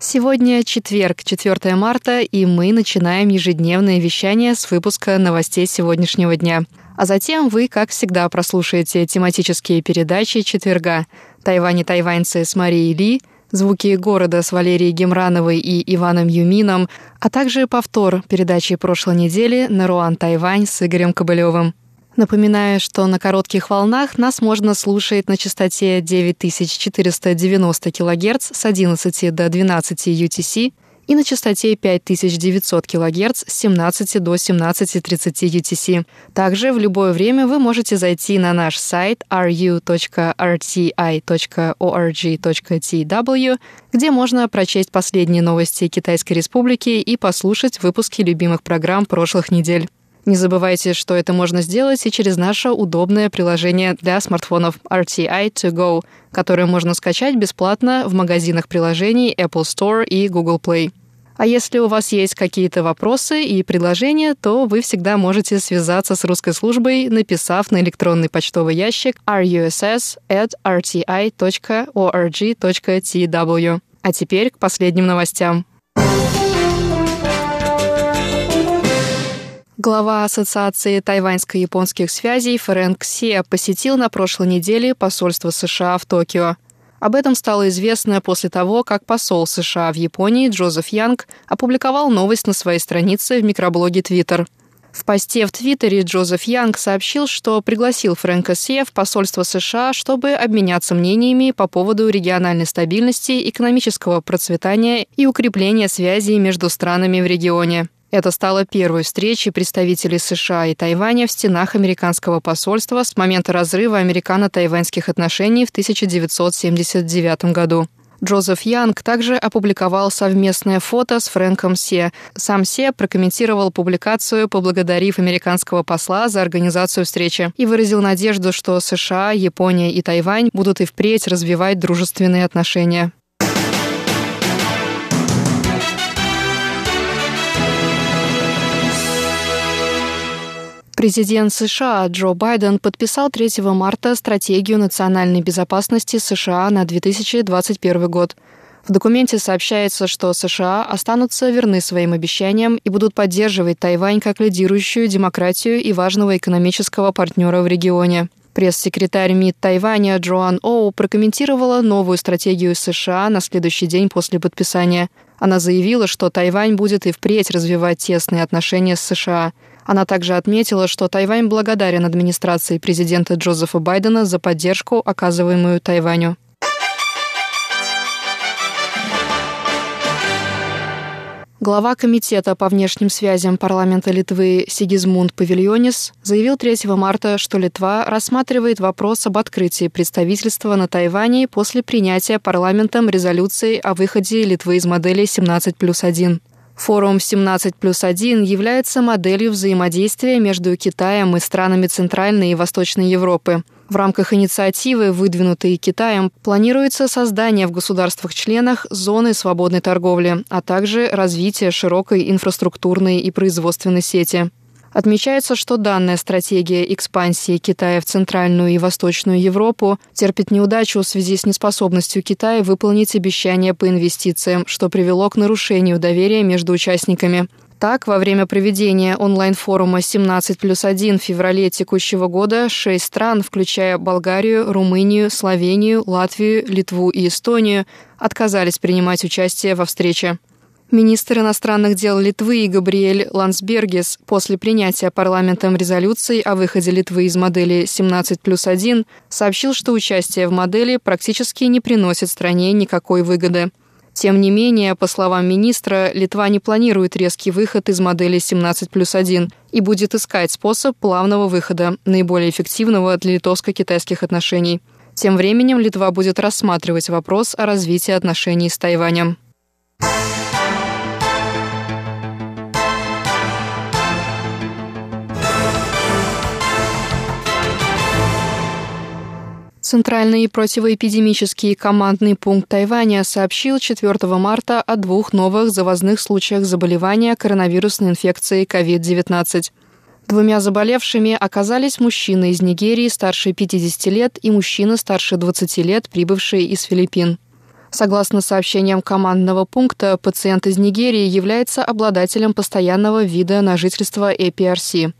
Сегодня четверг, 4 марта, и мы начинаем ежедневное вещание с выпуска новостей сегодняшнего дня. А затем вы, как всегда, прослушаете тематические передачи четверга «Тайвань и тайваньцы» с Марией Ли, «Звуки города» с Валерией Гемрановой и Иваном Юмином, а также повтор передачи прошлой недели «Наруан Тайвань» с Игорем Кобылевым. Напоминаю, что на коротких волнах нас можно слушать на частоте 9490 кГц с 11 до 12 UTC и на частоте 5900 кГц с 17 до 17.30 UTC. Также в любое время вы можете зайти на наш сайт ru.rti.org.tw, где можно прочесть последние новости Китайской Республики и послушать выпуски любимых программ прошлых недель. Не забывайте, что это можно сделать и через наше удобное приложение для смартфонов RTI To Go, которое можно скачать бесплатно в магазинах приложений Apple Store и Google Play. А если у вас есть какие-то вопросы и предложения, то вы всегда можете связаться с русской службой, написав на электронный почтовый ящик russ@rti.org.tw. А теперь к последним новостям. Глава Ассоциации тайваньско-японских связей Фрэнк Се посетил на прошлой неделе посольство США в Токио. Об этом стало известно после того, как посол США в Японии Джозеф Янг опубликовал новость на своей странице в микроблоге Twitter. В посте в Твиттере Джозеф Янг сообщил, что пригласил Фрэнка Се в посольство США, чтобы обменяться мнениями по поводу региональной стабильности, экономического процветания и укрепления связей между странами в регионе. Это стало первой встречей представителей США и Тайваня в стенах американского посольства с момента разрыва американо-тайваньских отношений в 1979 году. Джозеф Янг также опубликовал совместное фото с Фрэнком Се. Сам Се прокомментировал публикацию, поблагодарив американского посла за организацию встречи и выразил надежду, что США, Япония и Тайвань будут и впредь развивать дружественные отношения. Президент США Джо Байден подписал 3 марта стратегию национальной безопасности США на 2021 год. В документе сообщается, что США останутся верны своим обещаниям и будут поддерживать Тайвань как лидирующую демократию и важного экономического партнера в регионе. Пресс-секретарь МИД Тайваня Джоан Оу прокомментировала новую стратегию США на следующий день после подписания. Она заявила, что Тайвань будет и впредь развивать тесные отношения с США – она также отметила, что Тайвань благодарен администрации президента Джозефа Байдена за поддержку, оказываемую Тайваню. Глава Комитета по внешним связям парламента Литвы Сигизмунд Павильонис заявил 3 марта, что Литва рассматривает вопрос об открытии представительства на Тайване после принятия парламентом резолюции о выходе Литвы из модели 17 плюс 1. Форум 17 плюс 1 является моделью взаимодействия между Китаем и странами Центральной и Восточной Европы. В рамках инициативы, выдвинутой Китаем, планируется создание в государствах-членах зоны свободной торговли, а также развитие широкой инфраструктурной и производственной сети. Отмечается, что данная стратегия экспансии Китая в Центральную и Восточную Европу терпит неудачу в связи с неспособностью Китая выполнить обещания по инвестициям, что привело к нарушению доверия между участниками. Так, во время проведения онлайн-форума 17 плюс 1 в феврале текущего года шесть стран, включая Болгарию, Румынию, Словению, Латвию, Литву и Эстонию, отказались принимать участие во встрече. Министр иностранных дел Литвы Габриэль Лансбергес после принятия парламентом резолюции о выходе Литвы из модели 17 плюс 1 сообщил, что участие в модели практически не приносит стране никакой выгоды. Тем не менее, по словам министра, Литва не планирует резкий выход из модели 17 плюс 1 и будет искать способ плавного выхода, наиболее эффективного для литовско-китайских отношений. Тем временем Литва будет рассматривать вопрос о развитии отношений с Тайванем. Центральный противоэпидемический командный пункт Тайваня сообщил 4 марта о двух новых завозных случаях заболевания коронавирусной инфекцией COVID-19. Двумя заболевшими оказались мужчина из Нигерии старше 50 лет и мужчина старше 20 лет, прибывший из Филиппин. Согласно сообщениям командного пункта, пациент из Нигерии является обладателем постоянного вида на жительство APRC.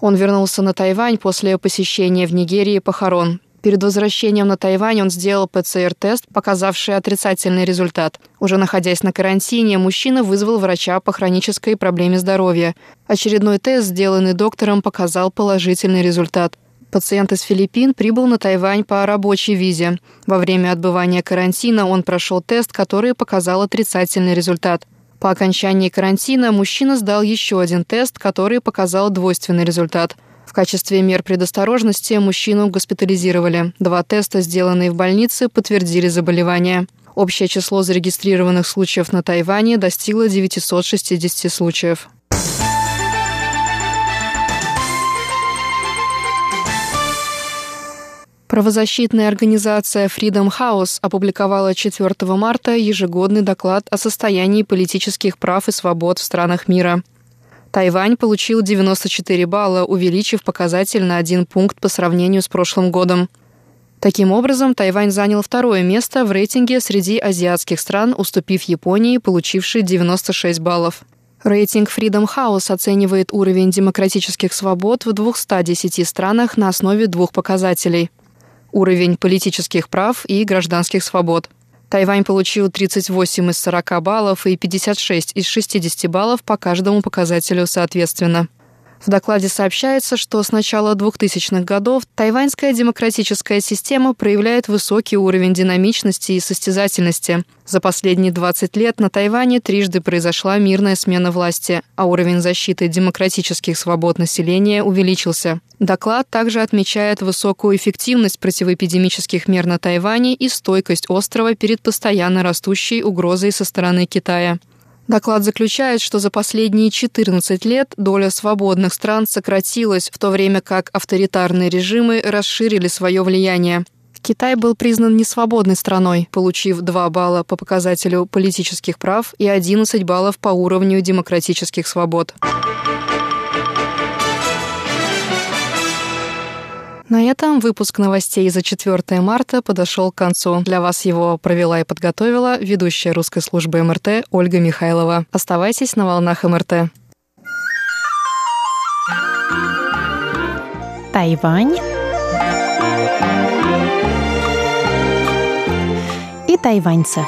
Он вернулся на Тайвань после посещения в Нигерии похорон. Перед возвращением на Тайвань он сделал ПЦР-тест, показавший отрицательный результат. Уже находясь на карантине, мужчина вызвал врача по хронической проблеме здоровья. Очередной тест, сделанный доктором, показал положительный результат. Пациент из Филиппин прибыл на Тайвань по рабочей визе. Во время отбывания карантина он прошел тест, который показал отрицательный результат. По окончании карантина мужчина сдал еще один тест, который показал двойственный результат – в качестве мер предосторожности мужчину госпитализировали. Два теста, сделанные в больнице, подтвердили заболевание. Общее число зарегистрированных случаев на Тайване достигло 960 случаев. Правозащитная организация Freedom House опубликовала 4 марта ежегодный доклад о состоянии политических прав и свобод в странах мира. Тайвань получил 94 балла, увеличив показатель на один пункт по сравнению с прошлым годом. Таким образом, Тайвань занял второе место в рейтинге среди азиатских стран, уступив Японии, получившей 96 баллов. Рейтинг Freedom House оценивает уровень демократических свобод в 210 странах на основе двух показателей – уровень политических прав и гражданских свобод – Тайвань получил 38 из 40 баллов и 56 из 60 баллов по каждому показателю соответственно. В докладе сообщается, что с начала 2000-х годов тайваньская демократическая система проявляет высокий уровень динамичности и состязательности. За последние 20 лет на Тайване трижды произошла мирная смена власти, а уровень защиты демократических свобод населения увеличился. Доклад также отмечает высокую эффективность противоэпидемических мер на Тайване и стойкость острова перед постоянно растущей угрозой со стороны Китая. Доклад заключает, что за последние 14 лет доля свободных стран сократилась, в то время как авторитарные режимы расширили свое влияние. Китай был признан несвободной страной, получив 2 балла по показателю политических прав и 11 баллов по уровню демократических свобод. На этом выпуск новостей за 4 марта подошел к концу. Для вас его провела и подготовила ведущая русской службы МРТ Ольга Михайлова. Оставайтесь на волнах МРТ. Тайвань и тайваньцы.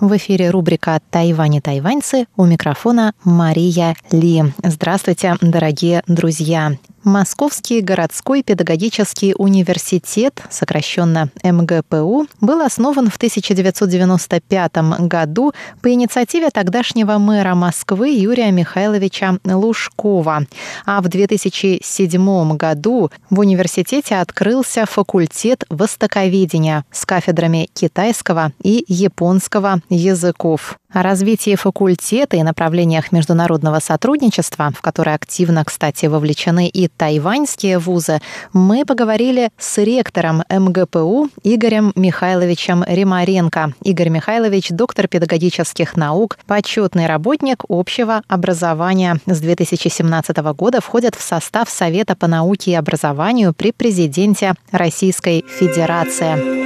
В эфире рубрика «Тайвань и тайваньцы» у микрофона Мария Ли. Здравствуйте, дорогие друзья! Московский городской педагогический университет, сокращенно МГПУ, был основан в 1995 году по инициативе тогдашнего мэра Москвы Юрия Михайловича Лужкова. А в 2007 году в университете открылся факультет востоковедения с кафедрами китайского и японского языков. О развитии факультета и направлениях международного сотрудничества, в которое активно, кстати, вовлечены и тайваньские вузы, мы поговорили с ректором МГПУ Игорем Михайловичем Римаренко. Игорь Михайлович – доктор педагогических наук, почетный работник общего образования. С 2017 года входит в состав Совета по науке и образованию при президенте Российской Федерации.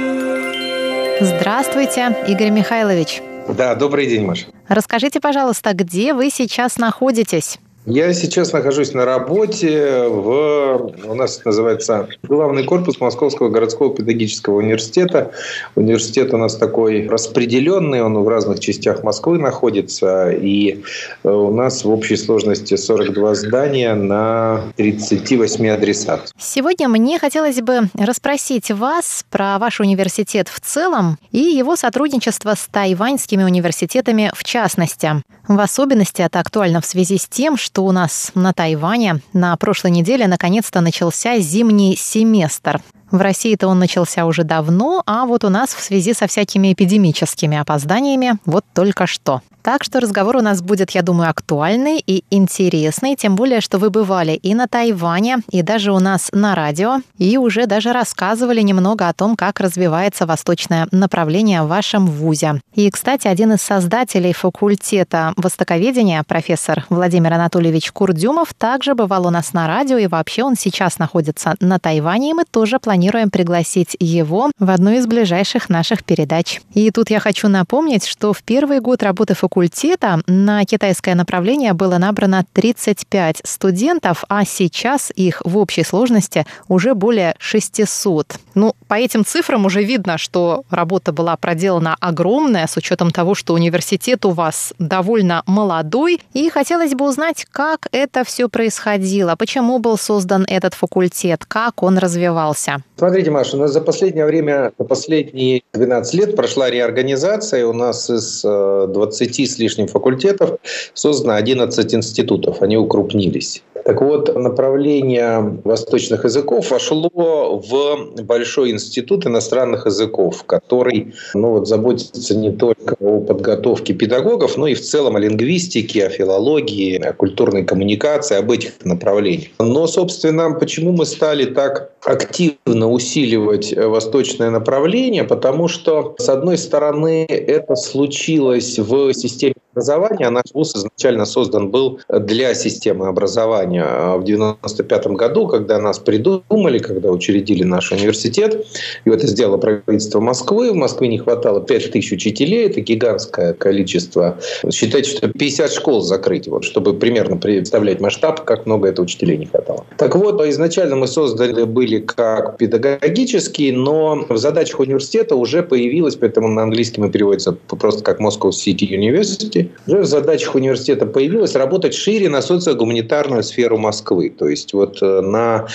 Здравствуйте, Игорь Михайлович. Да, добрый день, Маша. Расскажите, пожалуйста, где вы сейчас находитесь? Я сейчас нахожусь на работе в, у нас называется главный корпус Московского городского педагогического университета. Университет у нас такой распределенный, он в разных частях Москвы находится, и э, у нас в общей сложности 42 здания на 38 адресах. Сегодня мне хотелось бы расспросить вас про ваш университет в целом и его сотрудничество с тайваньскими университетами в частности. В особенности это актуально в связи с тем, что у нас на Тайване на прошлой неделе наконец-то начался зимний семестр. В России-то он начался уже давно, а вот у нас в связи со всякими эпидемическими опозданиями вот только что. Так что разговор у нас будет, я думаю, актуальный и интересный, тем более, что вы бывали и на Тайване, и даже у нас на радио, и уже даже рассказывали немного о том, как развивается восточное направление в вашем вузе. И, кстати, один из создателей факультета востоковедения, профессор Владимир Анатольевич Курдюмов, также бывал у нас на радио, и вообще он сейчас находится на Тайване, и мы тоже планируем пригласить его в одну из ближайших наших передач. И тут я хочу напомнить, что в первый год работы факультета на китайское направление было набрано 35 студентов, а сейчас их в общей сложности уже более 600. Ну, по этим цифрам уже видно, что работа была проделана огромная, с учетом того, что университет у вас довольно молодой. И хотелось бы узнать, как это все происходило, почему был создан этот факультет, как он развивался. Смотрите, Маша, у нас за последнее время, за последние 12 лет прошла реорганизация. У нас из 20 э, с лишним факультетов создано 11 институтов. Они укрупнились. Так вот, направление восточных языков вошло в Большой институт иностранных языков, который ну, вот, заботится не только о подготовке педагогов, но и в целом о лингвистике, о филологии, о культурной коммуникации, об этих направлениях. Но, собственно, почему мы стали так активно усиливать восточное направление? Потому что, с одной стороны, это случилось в системе образования. Наш вуз изначально создан был для системы образования в 1995 году, когда нас придумали, когда учредили наш университет. И это сделало правительство Москвы. В Москве не хватало 5000 учителей. Это гигантское количество. Считайте, что 50 школ закрыть, вот, чтобы примерно представлять масштаб, как много это учителей не хватало. Так вот, изначально мы создали были как педагогические, но в задачах университета уже появилась, поэтому на английский мы переводится просто как Moscow City University, уже в задачах университета появилось работать шире на социогуманитарную сферу Москвы. То есть вот э, на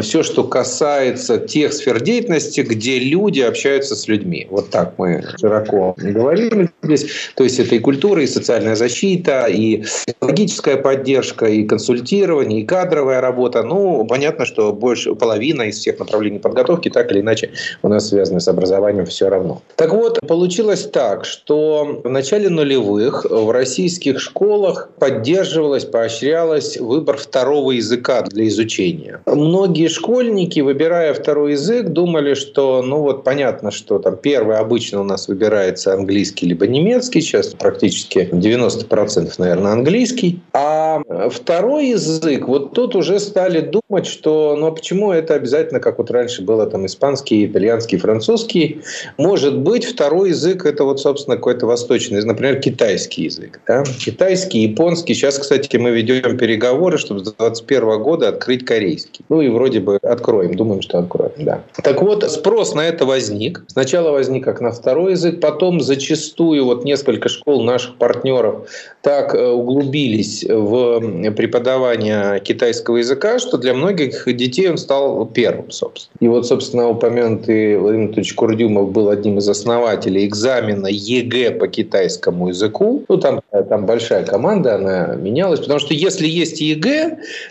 все, что касается тех сфер деятельности, где люди общаются с людьми. Вот так мы широко говорим здесь. То есть это и культура, и социальная защита, и логическая поддержка, и консультирование, и кадровая работа. Ну, понятно, что больше половина из всех направлений подготовки так или иначе у нас связаны с образованием все равно. Так вот, получилось так, что в начале нулевых в российских школах поддерживалось, поощрялось выбор второго языка для изучения. Многие школьники, выбирая второй язык, думали, что, ну вот понятно, что там первый обычно у нас выбирается английский либо немецкий, сейчас практически 90% наверное английский, а второй язык, вот тут уже стали думать, что, ну а почему это обязательно, как вот раньше было там испанский, итальянский, французский, может быть второй язык это вот собственно какой-то восточный, например, китайский язык. Да? Китайский, японский. Сейчас, кстати, мы ведем переговоры, чтобы с 2021 года открыть корейский. Ну и вроде бы откроем. Думаем, что откроем, да. Так вот, спрос на это возник. Сначала возник как на второй язык, потом зачастую вот несколько школ наших партнеров так э, углубились в преподавание китайского языка, что для многих детей он стал первым, собственно. И вот, собственно, упомянутый Владимир Анатольевич Курдюмов был одним из основателей экзамена ЕГЭ по китайскому языку. Ну, там, там большая команда, она менялась. Потому что если есть ЕГЭ,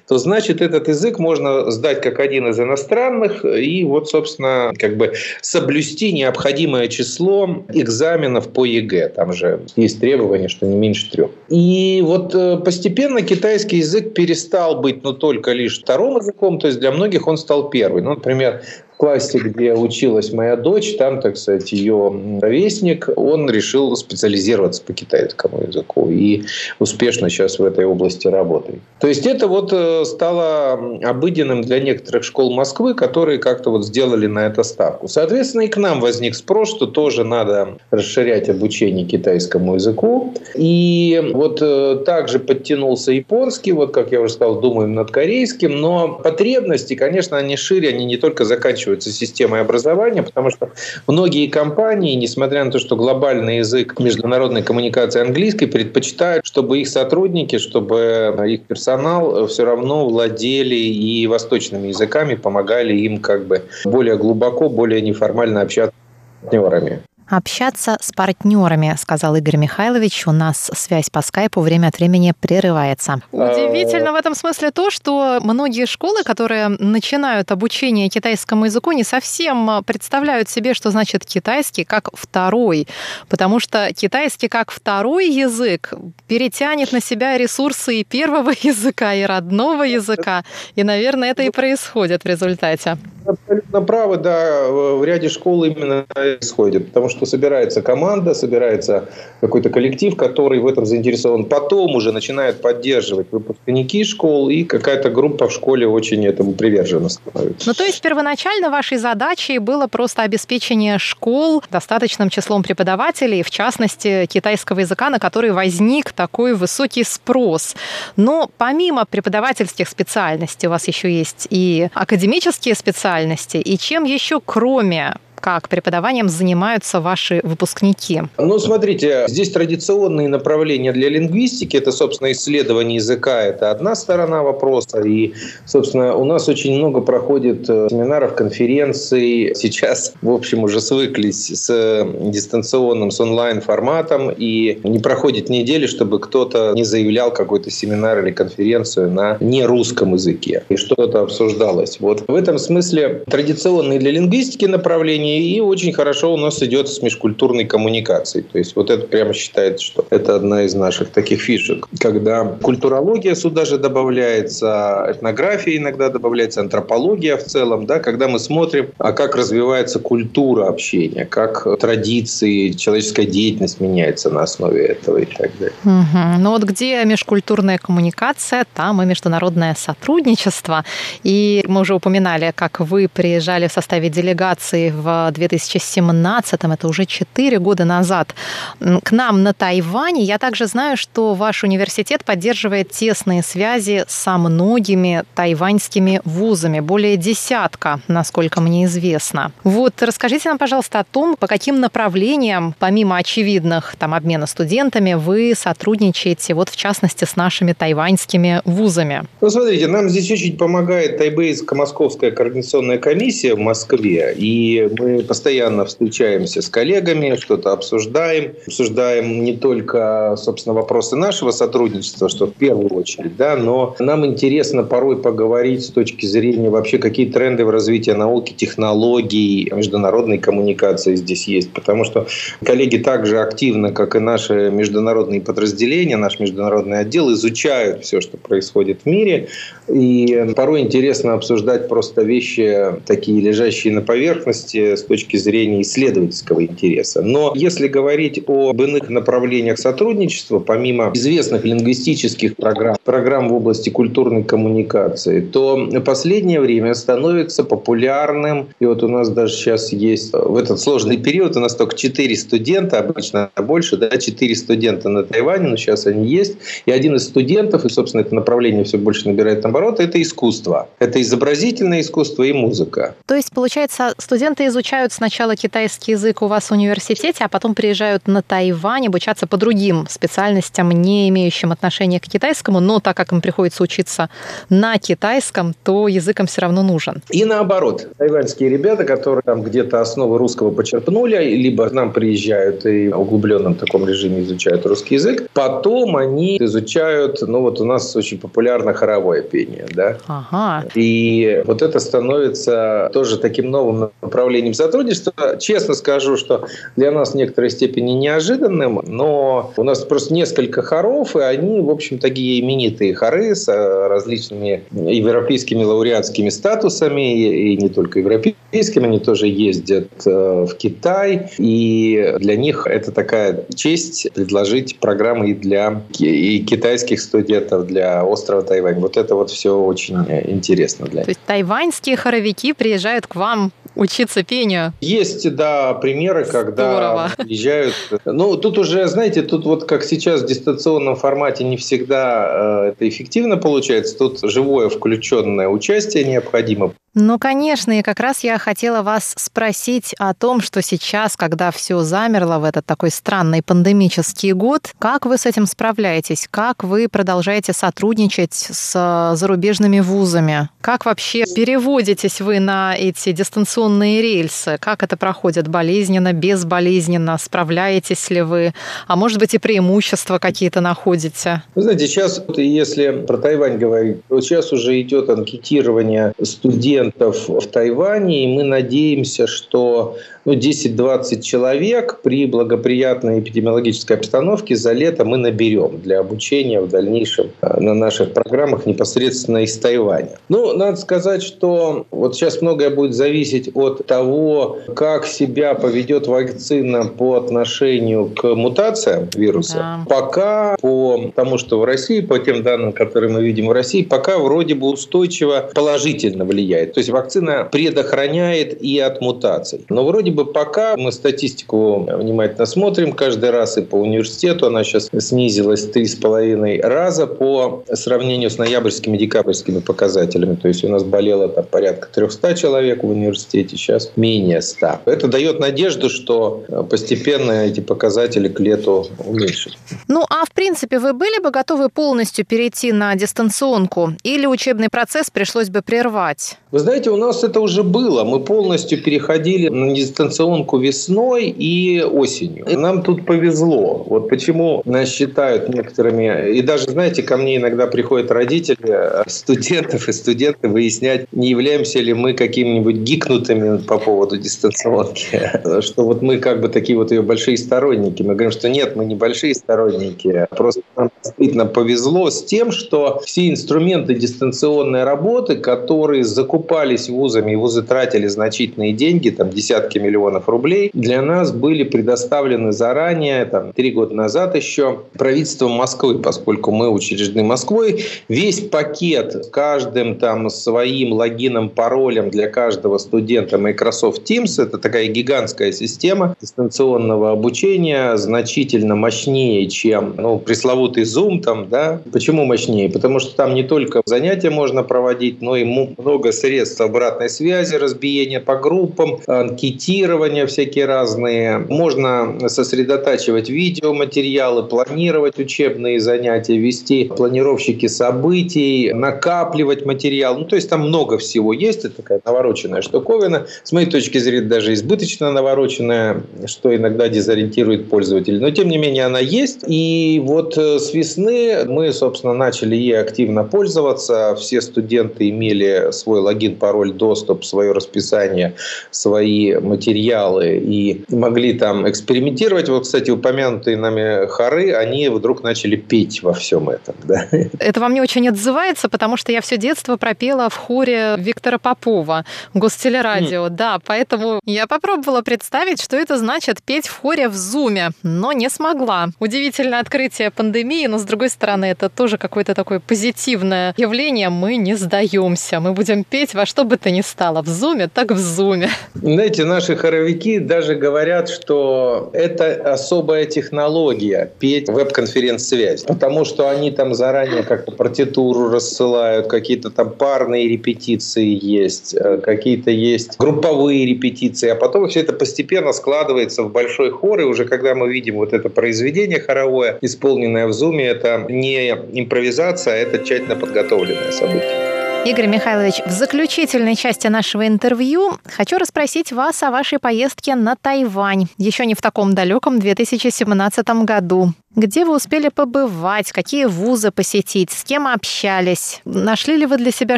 то значит этот язык можно сдать как один из иностранных и вот, собственно, как бы соблюсти необходимое число экзаменов по ЕГЭ. Там же есть требование, что не меньше трех. И вот э, постепенно китайский язык перестал быть ну, только лишь вторым языком, то есть для многих он стал первым. Ну, например, классе, где училась моя дочь, там, так сказать, ее ровесник, он решил специализироваться по китайскому языку и успешно сейчас в этой области работает. То есть это вот э, стало обыденным для некоторых школ Москвы, которые как-то вот сделали на это ставку. Соответственно, и к нам возник спрос, что тоже надо расширять обучение китайскому языку. И вот э, также подтянулся японский, вот как я уже сказал, думаем над корейским, но потребности, конечно, они шире, они не только заканчиваются ограничиваются системой образования, потому что многие компании, несмотря на то, что глобальный язык международной коммуникации английский, предпочитают, чтобы их сотрудники, чтобы их персонал все равно владели и восточными языками, помогали им как бы более глубоко, более неформально общаться с партнерами. Общаться с партнерами, сказал Игорь Михайлович. У нас связь по скайпу время от времени прерывается. Удивительно в этом смысле то, что многие школы, которые начинают обучение китайскому языку, не совсем представляют себе, что значит китайский как второй. Потому что китайский как второй язык перетянет на себя ресурсы и первого языка, и родного языка. И, наверное, это и происходит в результате. Абсолютно правы, да, в ряде школ именно происходит, потому что собирается команда, собирается какой-то коллектив, который в этом заинтересован. Потом уже начинают поддерживать выпускники школ, и какая-то группа в школе очень этому привержена становится. Ну, то есть первоначально вашей задачей было просто обеспечение школ достаточным числом преподавателей, в частности, китайского языка, на который возник такой высокий спрос. Но помимо преподавательских специальностей у вас еще есть и академические специальности, специальности и чем еще кроме как преподаванием занимаются ваши выпускники? Ну, смотрите, здесь традиционные направления для лингвистики. Это, собственно, исследование языка. Это одна сторона вопроса. И, собственно, у нас очень много проходит э, семинаров, конференций. Сейчас, в общем, уже свыклись с дистанционным, с онлайн-форматом. И не проходит недели, чтобы кто-то не заявлял какой-то семинар или конференцию на нерусском языке. И что-то обсуждалось. Вот в этом смысле традиционные для лингвистики направления и очень хорошо у нас идет с межкультурной коммуникацией. То есть вот это прямо считается, что это одна из наших таких фишек. Когда культурология сюда же добавляется, этнография иногда добавляется, антропология в целом, да, когда мы смотрим, а как развивается культура общения, как традиции, человеческая деятельность меняется на основе этого и так далее. Угу. Ну вот где межкультурная коммуникация, там и международное сотрудничество. И мы уже упоминали, как вы приезжали в составе делегации в 2017, это уже 4 года назад, к нам на Тайване. Я также знаю, что ваш университет поддерживает тесные связи со многими тайваньскими вузами, более десятка, насколько мне известно. Вот расскажите нам, пожалуйста, о том, по каким направлениям, помимо очевидных там обмена студентами, вы сотрудничаете, вот в частности, с нашими тайваньскими вузами. Ну, смотрите, нам здесь очень помогает Тайбейско-Московская координационная комиссия в Москве, и мы постоянно встречаемся с коллегами, что-то обсуждаем. Обсуждаем не только, собственно, вопросы нашего сотрудничества, что в первую очередь, да, но нам интересно порой поговорить с точки зрения вообще, какие тренды в развитии науки, технологий, международной коммуникации здесь есть. Потому что коллеги также активно, как и наши международные подразделения, наш международный отдел, изучают все, что происходит в мире. И порой интересно обсуждать просто вещи, такие лежащие на поверхности, с точки зрения исследовательского интереса. Но если говорить об иных направлениях сотрудничества, помимо известных лингвистических программ, программ в области культурной коммуникации, то последнее время становится популярным, и вот у нас даже сейчас есть в этот сложный период, у нас только 4 студента, обычно больше, да, 4 студента на Тайване, но сейчас они есть, и один из студентов, и, собственно, это направление все больше набирает обороты, это искусство. Это изобразительное искусство и музыка. То есть, получается, студенты изучают изучают сначала китайский язык у вас в университете, а потом приезжают на Тайвань обучаться по другим специальностям, не имеющим отношения к китайскому, но так как им приходится учиться на китайском, то язык им все равно нужен. И наоборот. Тайваньские ребята, которые там где-то основы русского почерпнули, либо к нам приезжают и в углубленном таком режиме изучают русский язык, потом они изучают, ну вот у нас очень популярно хоровое пение, да. Ага. И вот это становится тоже таким новым направлением сотрудничества. Честно скажу, что для нас в некоторой степени неожиданным, но у нас просто несколько хоров, и они, в общем, такие именитые хоры с э, различными европейскими лауреатскими статусами, и не только европейскими, они тоже ездят э, в Китай, и для них это такая честь предложить программы и для и китайских студентов, для острова Тайвань. Вот это вот все очень интересно для них. То есть тайваньские хоровики приезжают к вам учиться пению. Есть, да, примеры, когда Здорово. приезжают. Ну, тут уже, знаете, тут вот как сейчас в дистанционном формате не всегда э, это эффективно получается. Тут живое включенное участие необходимо. Ну, конечно, и как раз я хотела вас спросить о том, что сейчас, когда все замерло в этот такой странный пандемический год, как вы с этим справляетесь? Как вы продолжаете сотрудничать с зарубежными вузами? Как вообще переводитесь вы на эти дистанционные рельсы? Как это проходит? Болезненно, безболезненно? Справляетесь ли вы? А может быть и преимущества какие-то находите? Вы знаете, сейчас, если про Тайвань говорить, то сейчас уже идет анкетирование студентов в Тайване, и мы надеемся, что ну, 10-20 человек при благоприятной эпидемиологической обстановке за лето мы наберем для обучения в дальнейшем э, на наших программах непосредственно из Тайваня. Ну, надо сказать, что вот сейчас многое будет зависеть от того, как себя поведет вакцина по отношению к мутациям вируса. Да. Пока по тому, что в России, по тем данным, которые мы видим в России, пока вроде бы устойчиво положительно влияет. То есть вакцина предохраняет и от мутаций. Но вроде бы пока мы статистику внимательно смотрим каждый раз и по университету она сейчас снизилась три с половиной раза по сравнению с ноябрьскими и декабрьскими показателями. То есть у нас болело там порядка 300 человек в университете, сейчас менее 100. Это дает надежду, что постепенно эти показатели к лету уменьшат. Ну, а в принципе, вы были бы готовы полностью перейти на дистанционку или учебный процесс пришлось бы прервать? Вы знаете, у нас это уже было. Мы полностью переходили на дистанционку весной и осенью. Нам тут повезло. Вот почему нас считают некоторыми... И даже, знаете, ко мне иногда приходят родители э, студентов и студенты выяснять, не являемся ли мы какими-нибудь гикнутыми по поводу дистанционки. Что вот мы как бы такие вот ее большие сторонники. Мы говорим, что нет, мы не большие сторонники. Просто нам действительно повезло с тем, что все инструменты дистанционной работы, которые закупались вузами, вузы тратили значительные деньги, там десятки миллионов рублей, для нас были предоставлены заранее, там, три года назад еще, правительством Москвы, поскольку мы учреждены Москвой, весь пакет каждым там своим логином, паролем для каждого студента Microsoft Teams, это такая гигантская система дистанционного обучения, значительно мощнее, чем ну, пресловутый Zoom там, да. Почему мощнее? Потому что там не только занятия можно проводить, но и много средств обратной связи, разбиения по группам, анкетирования всякие разные. Можно сосредотачивать видеоматериалы, планировать учебные занятия, вести планировщики событий, накапливать материал. Ну, то есть там много всего есть. Это такая навороченная штуковина. С моей точки зрения, даже избыточно навороченная, что иногда дезориентирует пользователя. Но, тем не менее, она есть. И вот э, с весны мы, собственно, начали ей активно пользоваться. Все студенты имели свой логин, пароль, доступ, свое расписание, свои материалы и могли там экспериментировать. Вот, кстати, упомянутые нами хоры, они вдруг начали петь во всем этом. Да? Это вам не очень отзывается, потому что я все детство пропела в хоре Виктора Попова, Гостелерадио. Mm. Да, поэтому я попробовала представить, что это значит петь в хоре в Зуме, но не смогла. Удивительное открытие пандемии, но с другой стороны, это тоже какое-то такое позитивное явление. Мы не сдаемся, мы будем петь во что бы то ни стало. В Зуме, так в Зуме. Знаете, наши хоровики даже говорят, что это особая технология петь веб-конференц-связь, потому что они там заранее как-то партитуру рассылают, какие-то там парные репетиции есть, э, какие-то есть групповые репетиции, а потом все это постепенно складывается в большой хор, и уже когда мы видим вот это произведение хоровое, исполненное в зуме, это не импровизация, а это тщательно подготовленное событие. Игорь Михайлович, в заключительной части нашего интервью хочу расспросить вас о вашей поездке на Тайвань, еще не в таком далеком 2017 году. Где вы успели побывать? Какие вузы посетить? С кем общались? Нашли ли вы для себя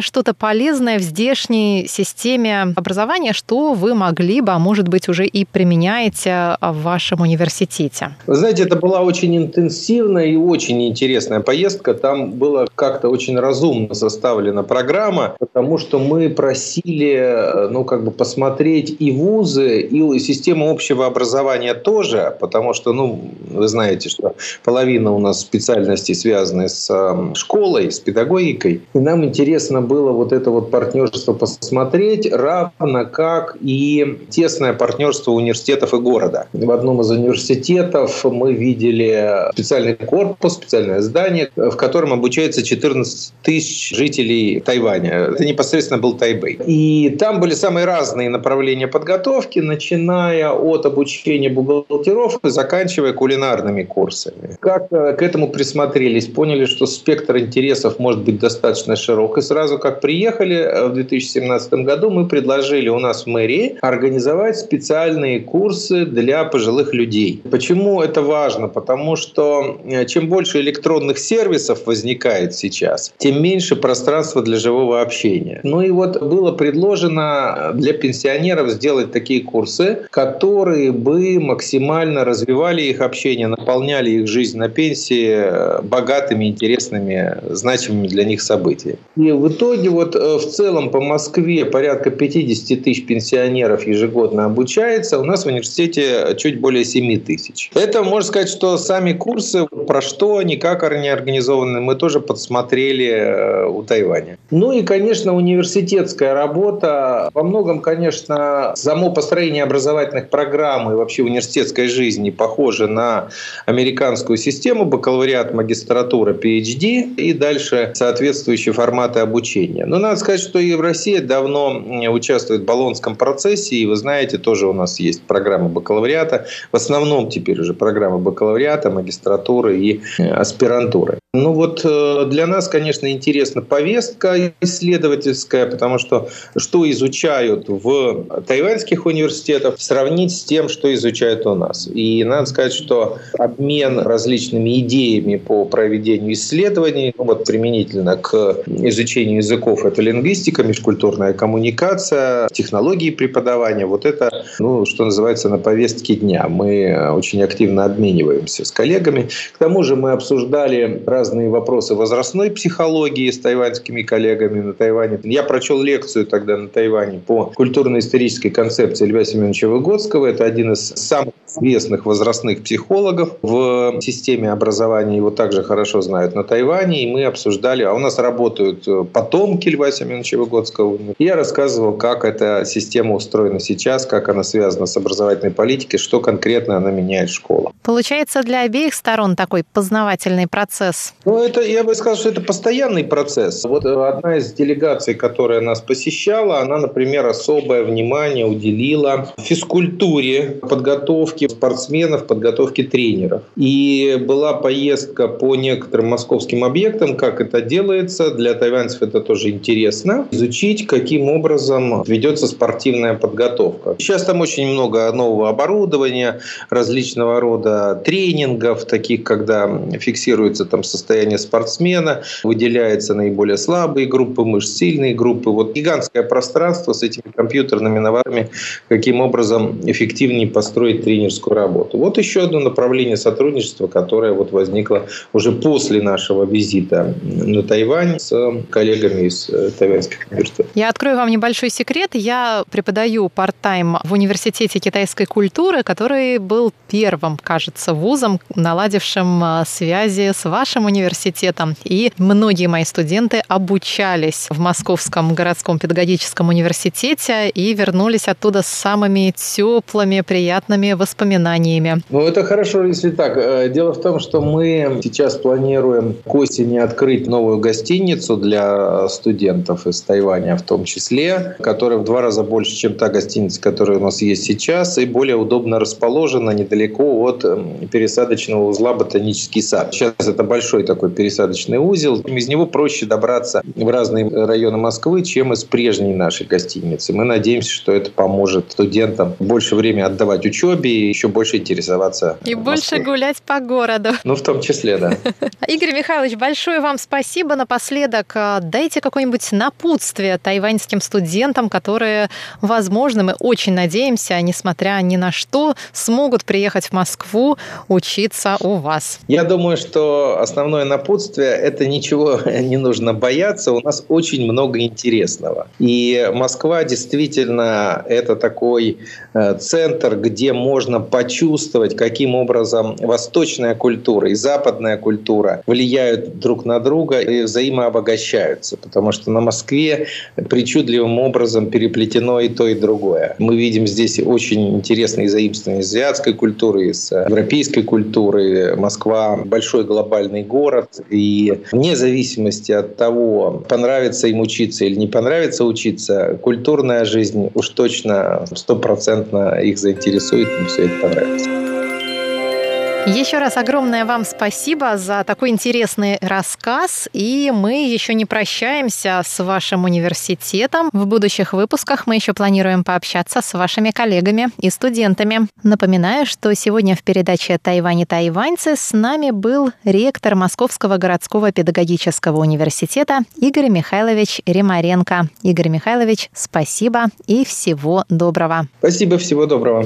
что-то полезное в здешней системе образования, что вы могли бы, а может быть, уже и применяете в вашем университете? Вы знаете, это была очень интенсивная и очень интересная поездка. Там была как-то очень разумно составлена программа, потому что мы просили, ну, как бы посмотреть и вузы, и систему общего образования тоже, потому что, ну, вы знаете, что половина у нас специальностей связаны с школой, с педагогикой. И нам интересно было вот это вот партнерство посмотреть, равно как и тесное партнерство университетов и города. В одном из университетов мы видели специальный корпус, специальное здание, в котором обучается 14 тысяч жителей Тайваня. Это непосредственно был Тайбэй. И там были самые разные направления подготовки, начиная от обучения бухгалтеров и заканчивая кулинарными курсами. Как к этому присмотрелись, поняли, что спектр интересов может быть достаточно широк. И сразу как приехали э, в 2017 году, мы предложили у нас в мэрии организовать специальные курсы для пожилых людей. Почему это важно? Потому что э, чем больше электронных сервисов возникает сейчас, тем меньше пространства для живого общения. Ну и вот было предложено для пенсионеров сделать такие курсы, которые бы максимально развивали их общение, наполняли их жизнь на пенсии э, богатыми, интересными, значимыми для них событиями. И в итоге вот э, в целом по Москве порядка 50 тысяч пенсионеров ежегодно обучается. У нас в университете чуть более 7 тысяч. Это, можно сказать, что сами курсы, про что они, как они организованы, мы тоже подсмотрели э, у Тайваня. Ну и, конечно, университетская работа. Во многом, конечно, само построение образовательных программ и вообще университетской жизни похоже на американскую систему бакалавриат, магистратура, PhD и дальше соответствующие форматы обучения. Но надо сказать, что и в России давно участвует в Болонском процессе, и вы знаете, тоже у нас есть программа бакалавриата, в основном теперь уже программа бакалавриата, магистратуры и э, аспирантуры. Ну вот э, для нас, конечно, интересна повестка исследовательская, потому что что изучают в тайваньских университетах, сравнить с тем, что изучают у нас. И надо сказать, что обмен различными идеями по проведению исследований, ну вот применительно к изучению языков, это лингвистика, межкультурная коммуникация, технологии преподавания, вот это, ну, что называется, на повестке дня. Мы очень активно обмениваемся с коллегами. К тому же мы обсуждали разные разные вопросы возрастной психологии с тайваньскими коллегами на Тайване. Я прочел лекцию тогда на Тайване по культурно-исторической концепции Льва Семеновича Выгодского. Это один из самых известных возрастных психологов в системе образования. Его также хорошо знают на Тайване. И мы обсуждали, а у нас работают потомки Льва Семеновича Выгодского. Я рассказывал, как эта система устроена сейчас, как она связана с образовательной политикой, что конкретно она меняет в школах. Получается для обеих сторон такой познавательный процесс. Ну, это, я бы сказал, что это постоянный процесс. Вот одна из делегаций, которая нас посещала, она, например, особое внимание уделила физкультуре, подготовке спортсменов, подготовке тренеров. И была поездка по некоторым московским объектам, как это делается. Для тайваньцев это тоже интересно. Изучить, каким образом ведется спортивная подготовка. Сейчас там очень много нового оборудования, различного рода тренингов, таких, когда фиксируется там состояние спортсмена, выделяются наиболее слабые группы мышц, сильные группы. Вот гигантское пространство с этими компьютерными наварами, каким образом эффективнее построить тренерскую работу. Вот еще одно направление сотрудничества, которое вот возникло уже после нашего визита на Тайвань с коллегами из э, тайваньских университетов. Я открою вам небольшой секрет. Я преподаю парт-тайм в Университете китайской культуры, который был первым, кажется, вузом, наладившим э, связи с вашим университетом. И многие мои студенты обучались в Московском городском педагогическом университете и вернулись оттуда с самыми теплыми, приятными воспоминаниями. Ну, это хорошо, если так. Э, дело в том, что мы сейчас планируем к осени открыть новую гостиницу для студентов из Тайваня в том числе, которая в два раза больше, чем та гостиница, которая у нас есть сейчас, и более удобно расположена недалеко от эм, пересадочного узла «Ботанический сад». Сейчас это большой такой пересадочный узел. Из него проще добраться в разные районы Москвы, чем из прежней нашей гостиницы. Мы надеемся, что это поможет студентам больше времени отдавать учебе еще больше интересоваться И больше гулять по городу. Ну, в том числе, да. Игорь Михайлович, большое вам спасибо. Напоследок а, дайте какое-нибудь напутствие тайваньским студентам, которые, возможно, мы очень надеемся, несмотря ни на что, смогут приехать в Москву учиться у вас. Я думаю, что основное основное напутствие – это ничего не нужно бояться. У нас очень много интересного. И Москва действительно – это такой э, центр, где можно можно почувствовать, каким образом восточная культура и западная культура влияют друг на друга и взаимообогащаются. Потому что на Москве причудливым образом переплетено и то, и другое. Мы видим здесь очень интересные заимствования из азиатской культуры, из европейской культуры. Москва – большой глобальный город. И вне зависимости от того, понравится им учиться или не понравится учиться, культурная жизнь уж точно стопроцентно их заинтересует, им все это понравится. Еще раз огромное вам спасибо за такой интересный рассказ. И мы еще не прощаемся с вашим университетом. В будущих выпусках мы еще планируем пообщаться с вашими коллегами и студентами. Напоминаю, что сегодня в передаче «Тайвань и тайваньцы» с нами был ректор Московского городского педагогического университета Игорь Михайлович Ремаренко. Игорь Михайлович, спасибо и всего доброго. Спасибо, всего доброго.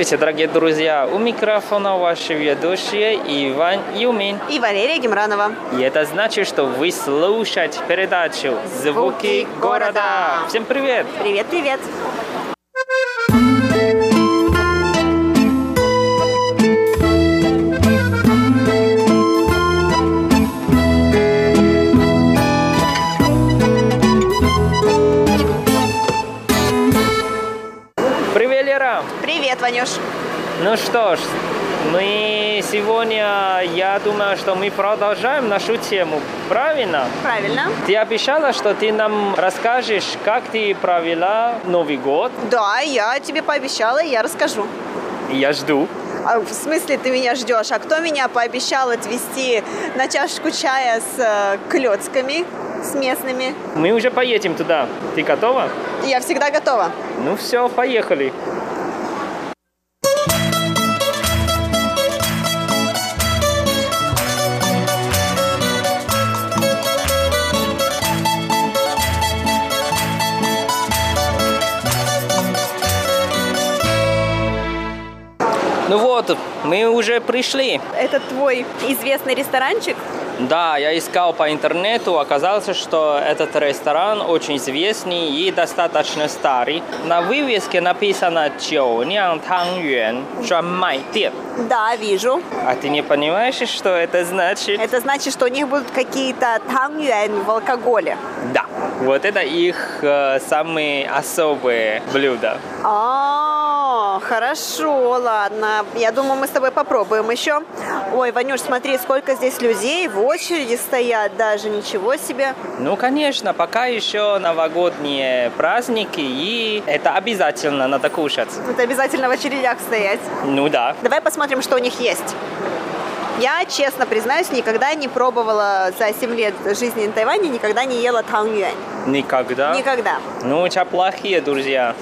Здравствуйте, дорогие друзья! У микрофона ваши ведущие Иван Юмин и Валерия Гемранова. И это значит, что вы слушаете передачу «Звуки, Звуки города». города». Всем привет! Привет, привет! Ванюш? Ну что ж, мы сегодня, я думаю, что мы продолжаем нашу тему, правильно? Правильно. Ты обещала, что ты нам расскажешь, как ты провела Новый год? Да, я тебе пообещала, я расскажу. Я жду. А, в смысле ты меня ждешь? А кто меня пообещал отвезти на чашечку чая с э, клетками, с местными? Мы уже поедем туда. Ты готова? Я всегда готова. Ну все, поехали. Вот, мы уже пришли. Это твой известный ресторанчик? Да, я искал по интернету, оказалось, что этот ресторан очень известный и достаточно старый. На вывеске написано «Чоунян Тангюэн Шуанмай Да, вижу. А ты не понимаешь, что это значит? Это значит, что у них будут какие-то тангюэн в алкоголе. Да, вот это их э, самые особые блюда. А, хорошо, ладно. Я думаю, мы с тобой попробуем еще. Ой, Ванюш, смотри, сколько здесь людей в очереди стоят даже, ничего себе. Ну, конечно, пока еще новогодние праздники, и это обязательно надо кушать. Это обязательно в очередях стоять. Ну да. Давай посмотрим, что у них есть. Я, честно признаюсь, никогда не пробовала за 7 лет жизни на Тайване, никогда не ела тангюань. Никогда? Никогда. Ну, у тебя плохие друзья.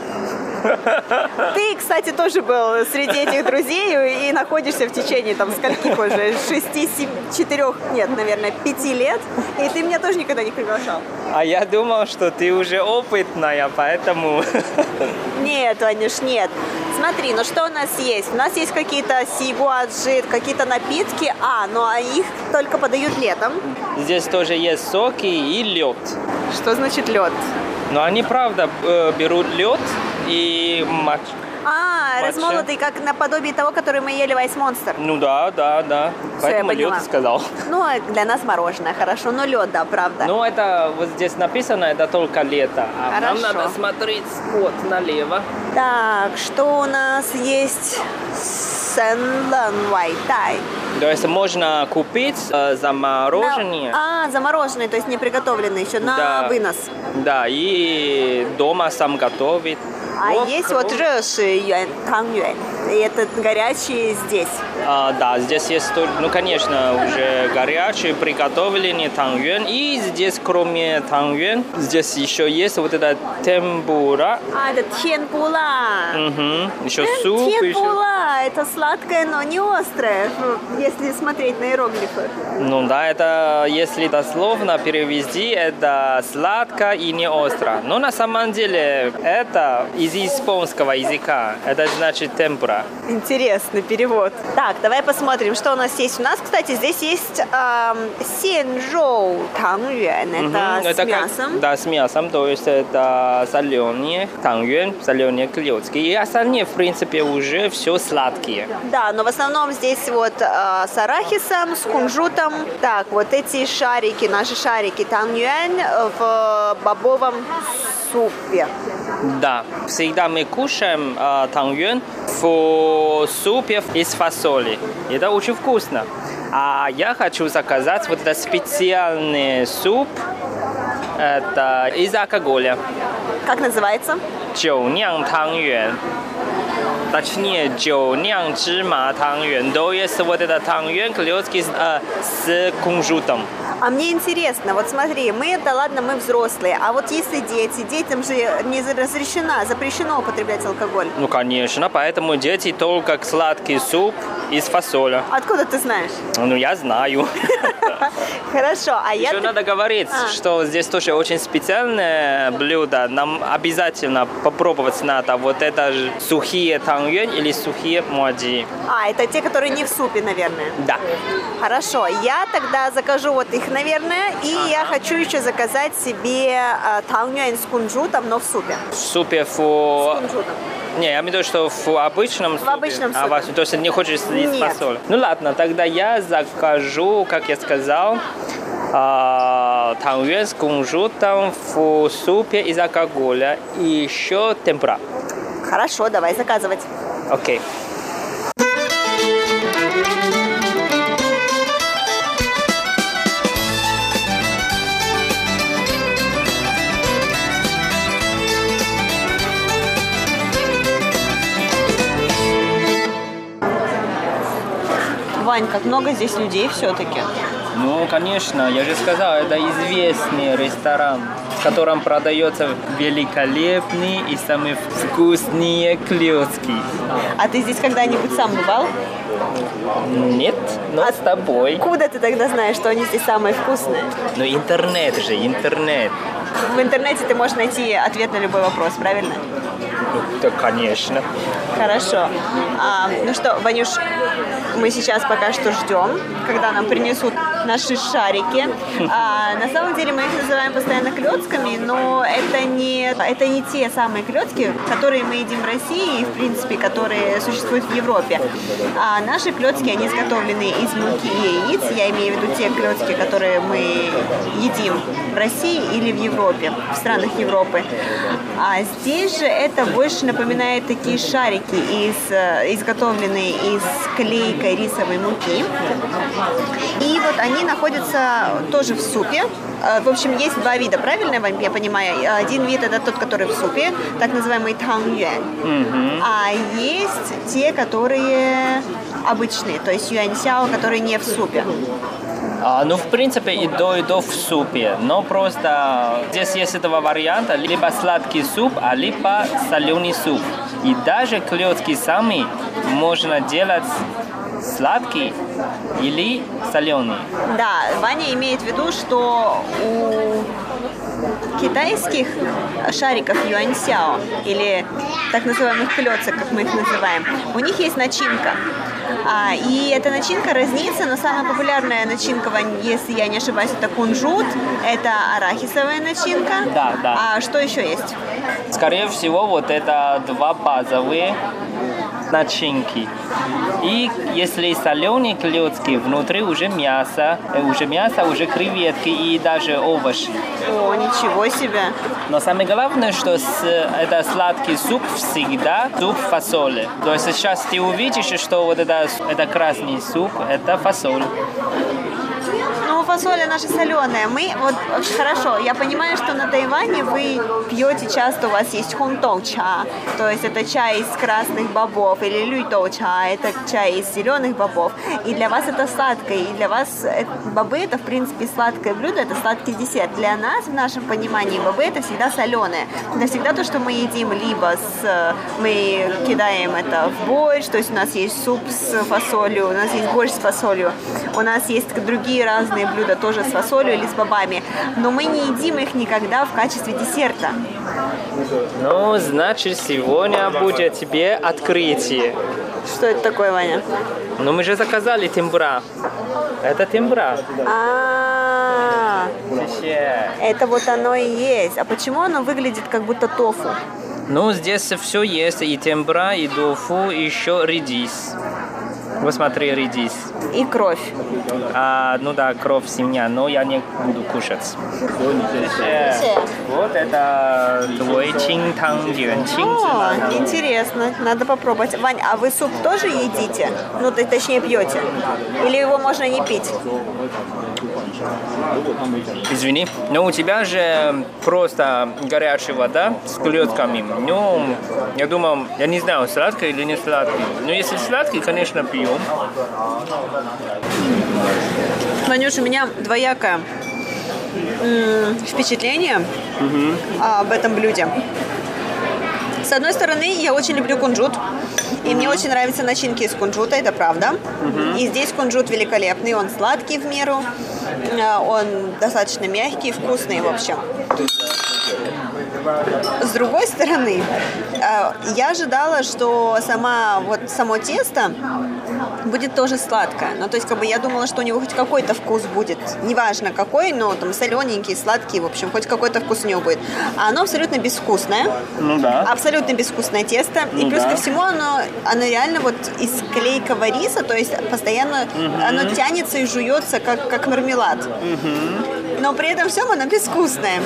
Ты, кстати, тоже был среди этих друзей и находишься в течение там скольких уже? Шести, четырех, нет, наверное, пяти лет. И ты меня тоже никогда не приглашал. А я думал, что ты уже опытная, поэтому... Нет, Ванюш, нет. Смотри, ну что у нас есть? У нас есть какие-то сигуаджит, какие-то напитки, а, ну а их только подают летом. Здесь тоже есть соки и лед. Что значит лед? Ну, они правда э, берут лед и матч. А, матча. размолотый, как наподобие того, который мы ели в Ice Monster. Ну да, да, да. Все, Поэтому лед сказал. Ну, а для нас мороженое, хорошо. Но лед, да, правда. Ну, это вот здесь написано, это только лето. А хорошо. нам надо смотреть вот налево. Так, что у нас есть? Сенлен Вайтай. То есть можно купить э, замороженные. На... А, замороженные, то есть не приготовленные еще на да. вынос. Да, и дома сам готовит. А вот есть вот рёши юань. И это горячие здесь. А, да, здесь есть, ну, конечно, уже горячие, приготовленные тангюэн. И здесь, кроме тангюэн, здесь еще есть вот это тембура. А, это тенпула. Угу. Еще суп. Тенпула. Да, это сладкое, но не острое, если смотреть на иероглифы. Ну да, это если дословно перевести, это сладко и не остро. Но на самом деле это из японского языка. Это значит темпура. Интересный перевод. Так, давай посмотрим, что у нас есть. У нас, кстати, здесь есть эм, сенжоу тангюэн. Это Мгм, с мясом. Как, да, с мясом, то есть это соленые тангюэн, соленые клетки. И остальные, в принципе, уже все сладкие. Да, но в основном здесь вот э, с арахисом, с кунжутом. Так, вот эти шарики, наши шарики танюэнь в бобовом супе. Да, всегда мы кушаем э, танюэн в супе из фасоли. Это очень вкусно. А я хочу заказать вот этот специальный суп это из алкоголя. Как называется? Чоунян танюэн точнее Джоунян Чима Танген, то есть вот этот Танген клёцкий с, э, с кунжутом. А мне интересно, вот смотри, мы, это, ладно, мы взрослые, а вот если дети, детям же не разрешено, запрещено употреблять алкоголь. Ну, конечно, поэтому дети только сладкий суп из фасоля. Откуда ты знаешь? Ну, я знаю. Хорошо, а я... Еще надо говорить, а. что здесь тоже очень специальное блюдо. Нам обязательно попробовать надо вот это сухие сухие тангюэн или сухие муаджи. А, это те, которые не в супе, наверное. Да. Хорошо, я тогда закажу вот их, наверное, и я хочу еще заказать себе э, тангюэн с кунжутом, но в супе. В супе С фу... кунжутом. Не, я имею в виду, что в обычном супе. обычном А супе. вас- то есть не хочешь съесть Нет. фасоль? Ну ладно, тогда я закажу, как я сказал, а, тангюэн с кунжутом в супе из алкоголя и еще темпура. Хорошо, давай заказывать. Окей. Вань, как много здесь людей все-таки. Ну, конечно, я же сказал, это известный ресторан, в котором продается великолепные и самые вкусные клетки. А ты здесь когда-нибудь сам бывал? Нет, но с тобой. Откуда ты тогда знаешь, что они здесь самые вкусные? Но интернет же, интернет. В интернете ты можешь найти ответ на любой вопрос, правильно? Ну, Да, конечно. Хорошо. А, ну что, Ванюш, мы сейчас пока что ждем, когда нам принесут наши шарики. А, на самом деле мы их называем постоянно клетками, но это не, это не те самые клетки, которые мы едим в России и, в принципе, которые существуют в Европе. А наши клетки, они изготовлены из муки и яиц. Я имею в виду те клетки, которые мы едим в России или в Европе, в странах Европы. А здесь же это больше напоминает такие шарики, из, э, изготовленные из клейкой рисовой муки. И вот они находятся тоже в супе. Э, В общем, есть два вида, правильно я понимаю? Один вид это тот, который в супе, так называемый тангюэн. А есть те, которые обычные, то есть юаньсяо, которые не в супе. А, ну, в принципе, и до, и до в супе. Но просто здесь есть два варианта. Либо сладкий суп, а либо соленый суп. И даже клетки сами можно делать сладкий или соленый. Да, Ваня имеет в виду, что у китайских шариков юаньсяо, или так называемых клеток, как мы их называем, у них есть начинка. А, и эта начинка разнится, но самая популярная начинка, если я не ошибаюсь, это кунжут, это арахисовая начинка. Да, да. А что еще есть? Скорее всего, вот это два базовые начинки. И если соленые клетки, внутри уже мясо, э, уже мясо, уже креветки и даже овощи. О, ничего себе! Но самое главное, что с, это сладкий суп всегда суп фасоли. То есть сейчас ты увидишь, что вот это, это красный суп, это фасоль. Фасоль, она же соленая. Мы, вот, хорошо, я понимаю, что на Тайване вы пьете часто, у вас есть хунтоу ча, то есть это чай из красных бобов, или люйтоу ча, это чай из зеленых бобов. И для вас это сладкое, и для вас это, бобы это, в принципе, сладкое блюдо, это сладкий десерт. Для нас, в нашем понимании, бобы это всегда соленое. Это всегда то, что мы едим, либо с, мы кидаем это в борщ, то есть у нас есть суп с фасолью, у нас есть борщ с фасолью, у нас есть другие разные блюда тоже с фасолью или с бобами, но мы не едим их никогда в качестве десерта. Ну, значит, сегодня будет тебе открытие. Что это такое, Ваня? Ну, мы же заказали тембра. Это тембра. А, это вот оно и есть. А почему оно выглядит как будто тофу? Ну, здесь все есть. И тембра, и дофу, и еще редис. Вот смотри, редис. И кровь. А, ну да, кровь семья, но я не буду кушать. Вот это твой чинтang юэн, О, интересно, надо попробовать. Вань, а вы суп тоже едите? Ну, то- точнее, пьете? Или его можно не пить? Извини, но у тебя же просто горячая вода с клетками. Ну, я думал, я не знаю, сладкий или не сладкий. Но если сладкий, конечно, пьем. Ванюш, у меня двоякое впечатление об этом блюде. С одной стороны, я очень люблю кунжут. И мне очень нравятся начинки из кунжута, это правда. И здесь кунжут великолепный, он сладкий в меру, а, он достаточно мягкий, вкусный, в общем. С другой стороны, а, я ожидала, что сама, вот, само тесто будет тоже сладкое. Ну, то есть, как бы я думала, что у него хоть какой-то вкус будет. Неважно какой, но там солененький, сладкий, в общем, хоть какой-то вкус у него будет. А оно абсолютно безвкусное. Ну да. Абсолютно безвкусное тесто. и Ну плюс да. ко всему оно, оно реально вот из клейкого риса, то есть постоянно оно тянется и жуется, как, как мармелад. Но при этом всем оно безвкусное.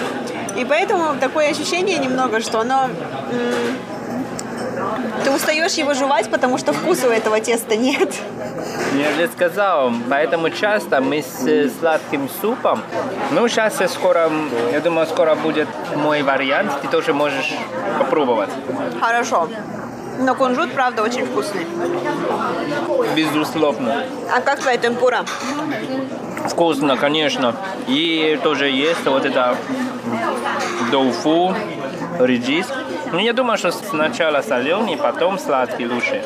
И поэтому такое ощущение немного, что оно... ты устаешь его жевать, потому что вкуса у этого теста нет. Я же сказал, поэтому часто мы с э, сладким супом. Ну, сейчас скоро, я думаю, скоро будет мой вариант. Ты тоже можешь попробовать. Хорошо. Но кунжут, правда, очень вкусный. Безусловно. А как твоя темпура? Вкусно, конечно. И тоже есть вот это доуфу, редис. Ну, я думаю, что сначала соленый, потом сладкий лучше.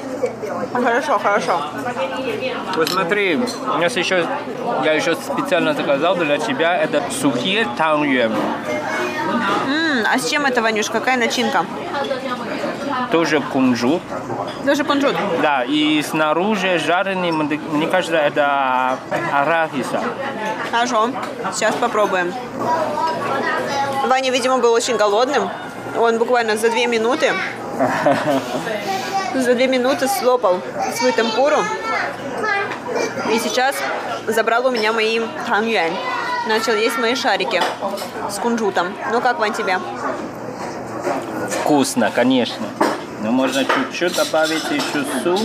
Хорошо, хорошо. Вот смотри, у нас еще, я еще специально заказал для тебя, это сухие тангюэн. М, а с чем это, Ванюш? Какая начинка? Тоже кунжут. Даже кунжут. Да, и снаружи жареный, мне кажется, это арахиса. Хорошо. Сейчас попробуем. Ваня, видимо, был очень голодным. Он буквально за две минуты за две минуты слопал свою темпуру. И сейчас забрал у меня мои тангюань. Начал есть мои шарики с кунжутом. Ну как, Вань, тебе? Вкусно, конечно. Но можно чуть-чуть добавить еще суп.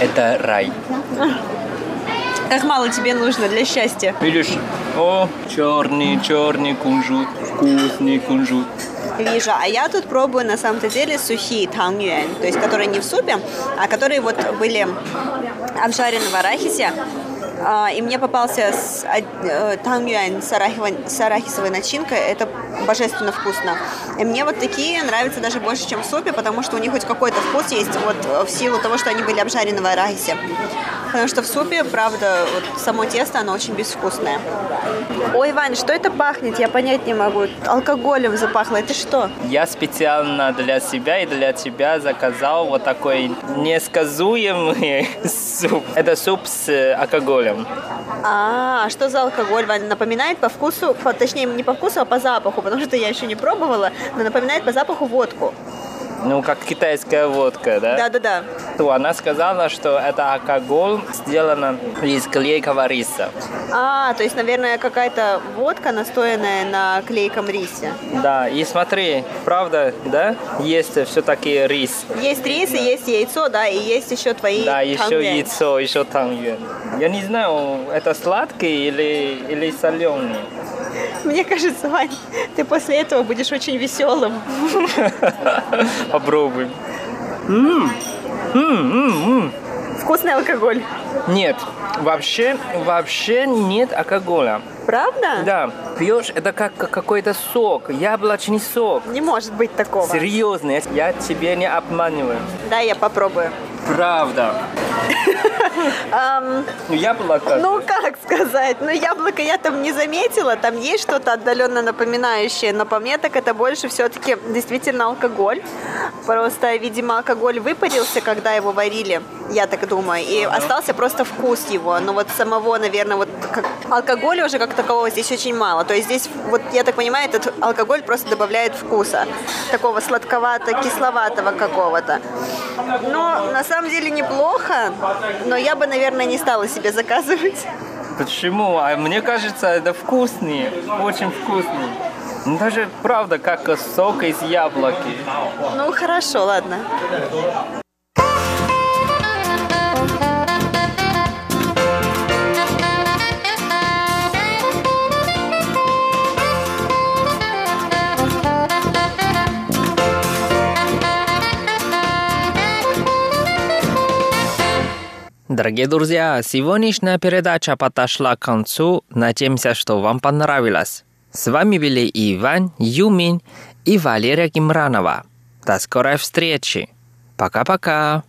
Это рай. Как мало тебе нужно для счастья? Видишь? О, черный, черный кунжут, вкусный кунжут. Вижу. А я тут пробую на самом-то деле сухие тангюань, то есть которые не в супе, а которые вот были обжарены в арахисе. А, И мне попался с, од- э, тангюань с, арахисовой начинкой. Это божественно вкусно. И мне вот такие нравятся даже больше, чем в супе, потому что у них хоть какой-то вкус есть вот э, в силу того, что они были обжарены в арахисе. Потому что в супе, правда, вот само тесто, оно очень безвкусное. Ой, Вань, что это пахнет? Я понять не могу. Алкоголем запахло. Это что? Я специально для себя и для тебя заказал вот такой несказуемый суп. Это суп с э, алкоголем. А, что за алкоголь, Вань? Напоминает по вкусу, по- точнее, не по вкусу, а по запаху, потому что я еще не пробовала, но напоминает по запаху водку. Ну, как китайская водка, да? Да-да-да. то она сказала, что это алкоголь сделан из клейкого риса. А, то есть, наверное, какая-то водка, настоянная на клейком рисе. Да, и смотри, правда, да, есть все-таки рис. Есть рис и есть яйцо, да, и есть еще твои Да, еще тангюэн. яйцо, еще тангюен. Я не знаю, это сладкий или, или соленый. Мне кажется, Вань, ты после этого будешь очень веселым. Попробуем. Вкусный алкоголь. Нет, вообще, вообще нет алкоголя. Правда? Да, пьешь, это как какой-то сок, яблочный сок. Не может быть такого. Серьезно, я тебе не обманываю. Да, я попробую. Правда. Ну, яблоко. ну, как сказать? Ну, яблоко я там не заметила. Там есть что-то отдаленно напоминающее. Но по мне так это больше все-таки действительно алкоголь. Просто, видимо, алкоголь выпарился, когда его варили. Я так думаю. И остался просто вкус его. Но вот самого, наверное, вот как... алкоголя уже как такового здесь очень мало. То есть здесь, вот я так понимаю, этот алкоголь просто добавляет вкуса. Такого сладковато-кисловатого какого-то. Но на самом деле неплохо, но я бы, наверное, не стала себе заказывать. Почему? А мне кажется, это вкусный, очень вкусный. Ну, даже правда, как сок из яблоки. Ну, хорошо, ладно. Дорогие друзья, сегодняшняя передача подошла к концу. Надеемся, что вам понравилось. С вами были Иван, Юмин и Валерия Гимранова. До скорой встречи. Пока-пока.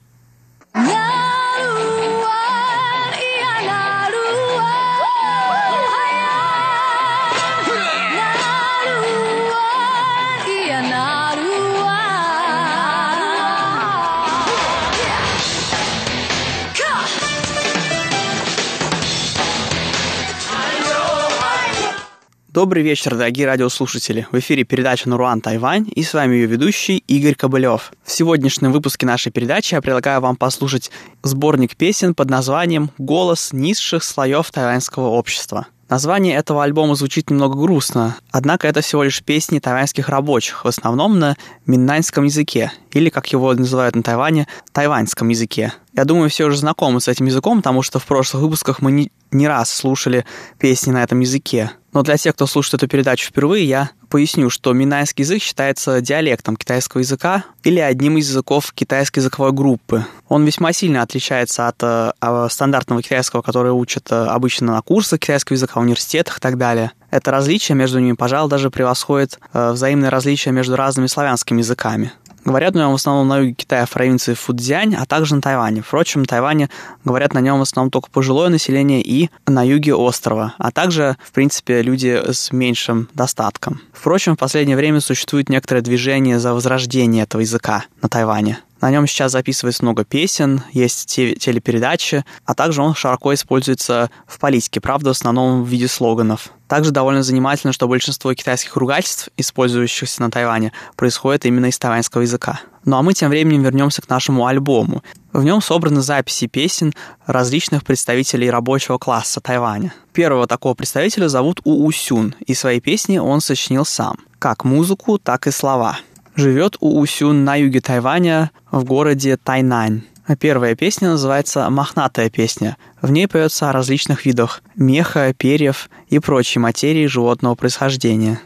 Добрый вечер, дорогие радиослушатели. В эфире передача «Наруан Тайвань» и с вами ее ведущий Игорь Кобылев. В сегодняшнем выпуске нашей передачи я предлагаю вам послушать сборник песен под названием «Голос низших слоев тайваньского общества». Название этого альбома звучит немного грустно, однако это всего лишь песни тайваньских рабочих, в основном на миннаньском языке, или, как его называют на Тайване, тайваньском языке. Я думаю, все уже знакомы с этим языком, потому что в прошлых выпусках мы не, не раз слушали песни на этом языке. Но для тех, кто слушает эту передачу впервые, я поясню, что минайский язык считается диалектом китайского языка или одним из языков китайской языковой группы. Он весьма сильно отличается от э, стандартного китайского, который учат э, обычно на курсах китайского языка, в университетах и так далее. Это различие между ними, пожалуй, даже превосходит э, взаимное различие между разными славянскими языками. Говорят на нем в основном на юге Китая в провинции Фудзянь, а также на Тайване. Впрочем, на Тайване говорят на нем в основном только пожилое население и на юге острова, а также, в принципе, люди с меньшим достатком. Впрочем, в последнее время существует некоторое движение за возрождение этого языка на Тайване. На нем сейчас записывается много песен, есть телепередачи, а также он широко используется в политике, правда, в основном в виде слоганов. Также довольно занимательно, что большинство китайских ругательств, использующихся на Тайване, происходит именно из тайваньского языка. Ну а мы тем временем вернемся к нашему альбому. В нем собраны записи песен различных представителей рабочего класса Тайваня. Первого такого представителя зовут У Усюн, и свои песни он сочинил сам, как музыку, так и слова. Живет У Усюн на юге Тайваня в городе Тайнань. Первая песня называется «Мохнатая песня». В ней поется о различных видах меха, перьев и прочей материи животного происхождения.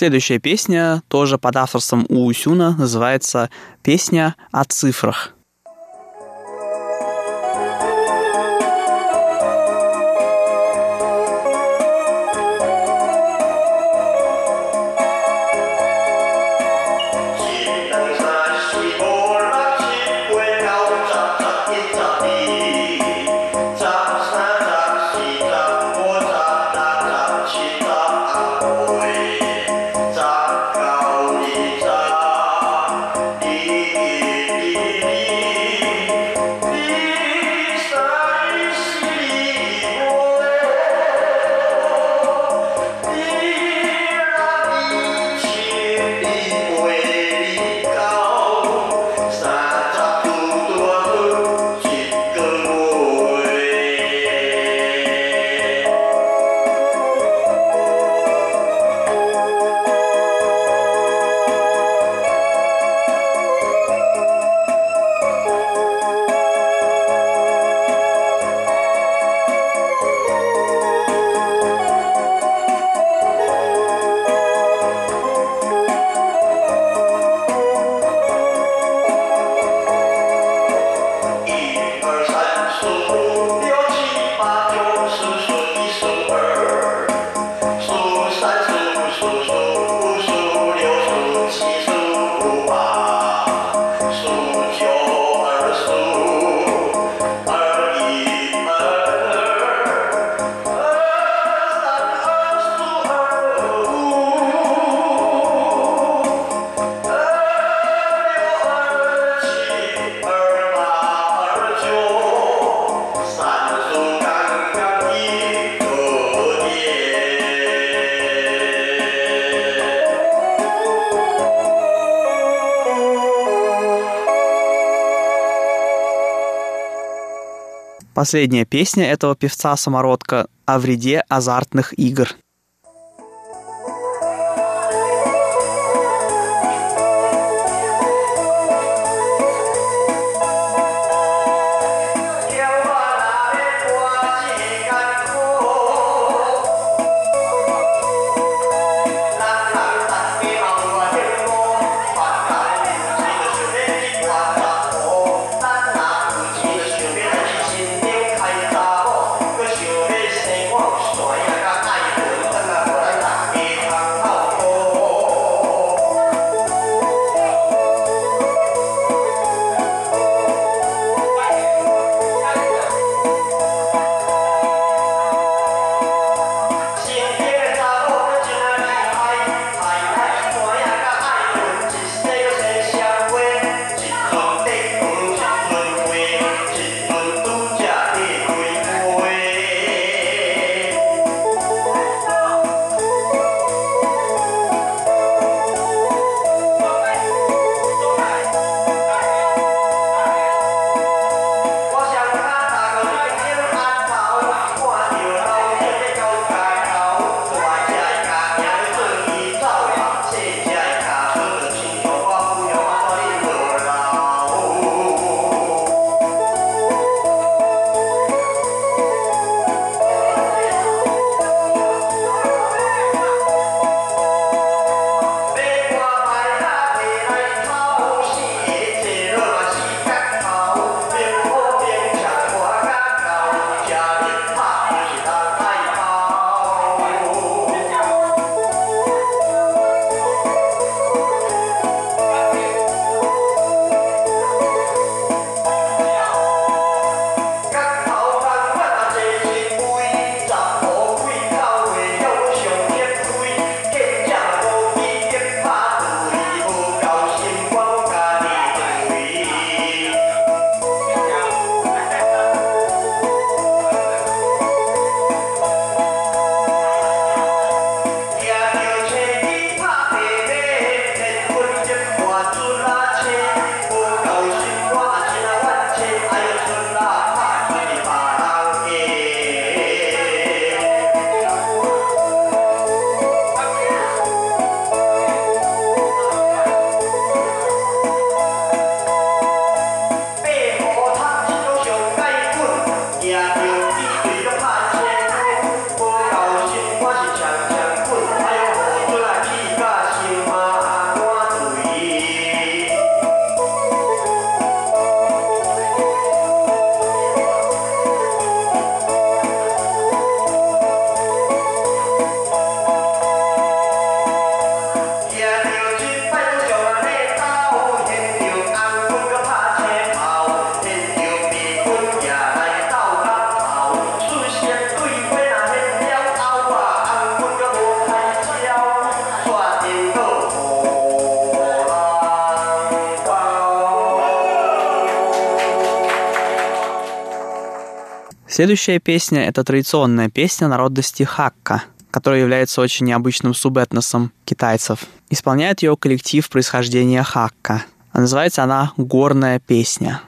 Следующая песня, тоже под авторством Уусюна, называется «Песня о цифрах».《Последняя песня этого певца-самородка о вреде азартных игр. Следующая песня — это традиционная песня народности хакка, которая является очень необычным субэтносом китайцев. Исполняет ее коллектив происхождения хакка. Называется она «Горная песня».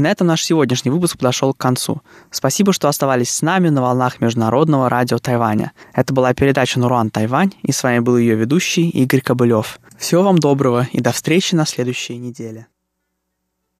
На этом наш сегодняшний выпуск подошел к концу. Спасибо, что оставались с нами на волнах Международного радио Тайваня. Это была передача «Наруан Тайвань», и с вами был ее ведущий Игорь Кобылев. Всего вам доброго и до встречи на следующей неделе.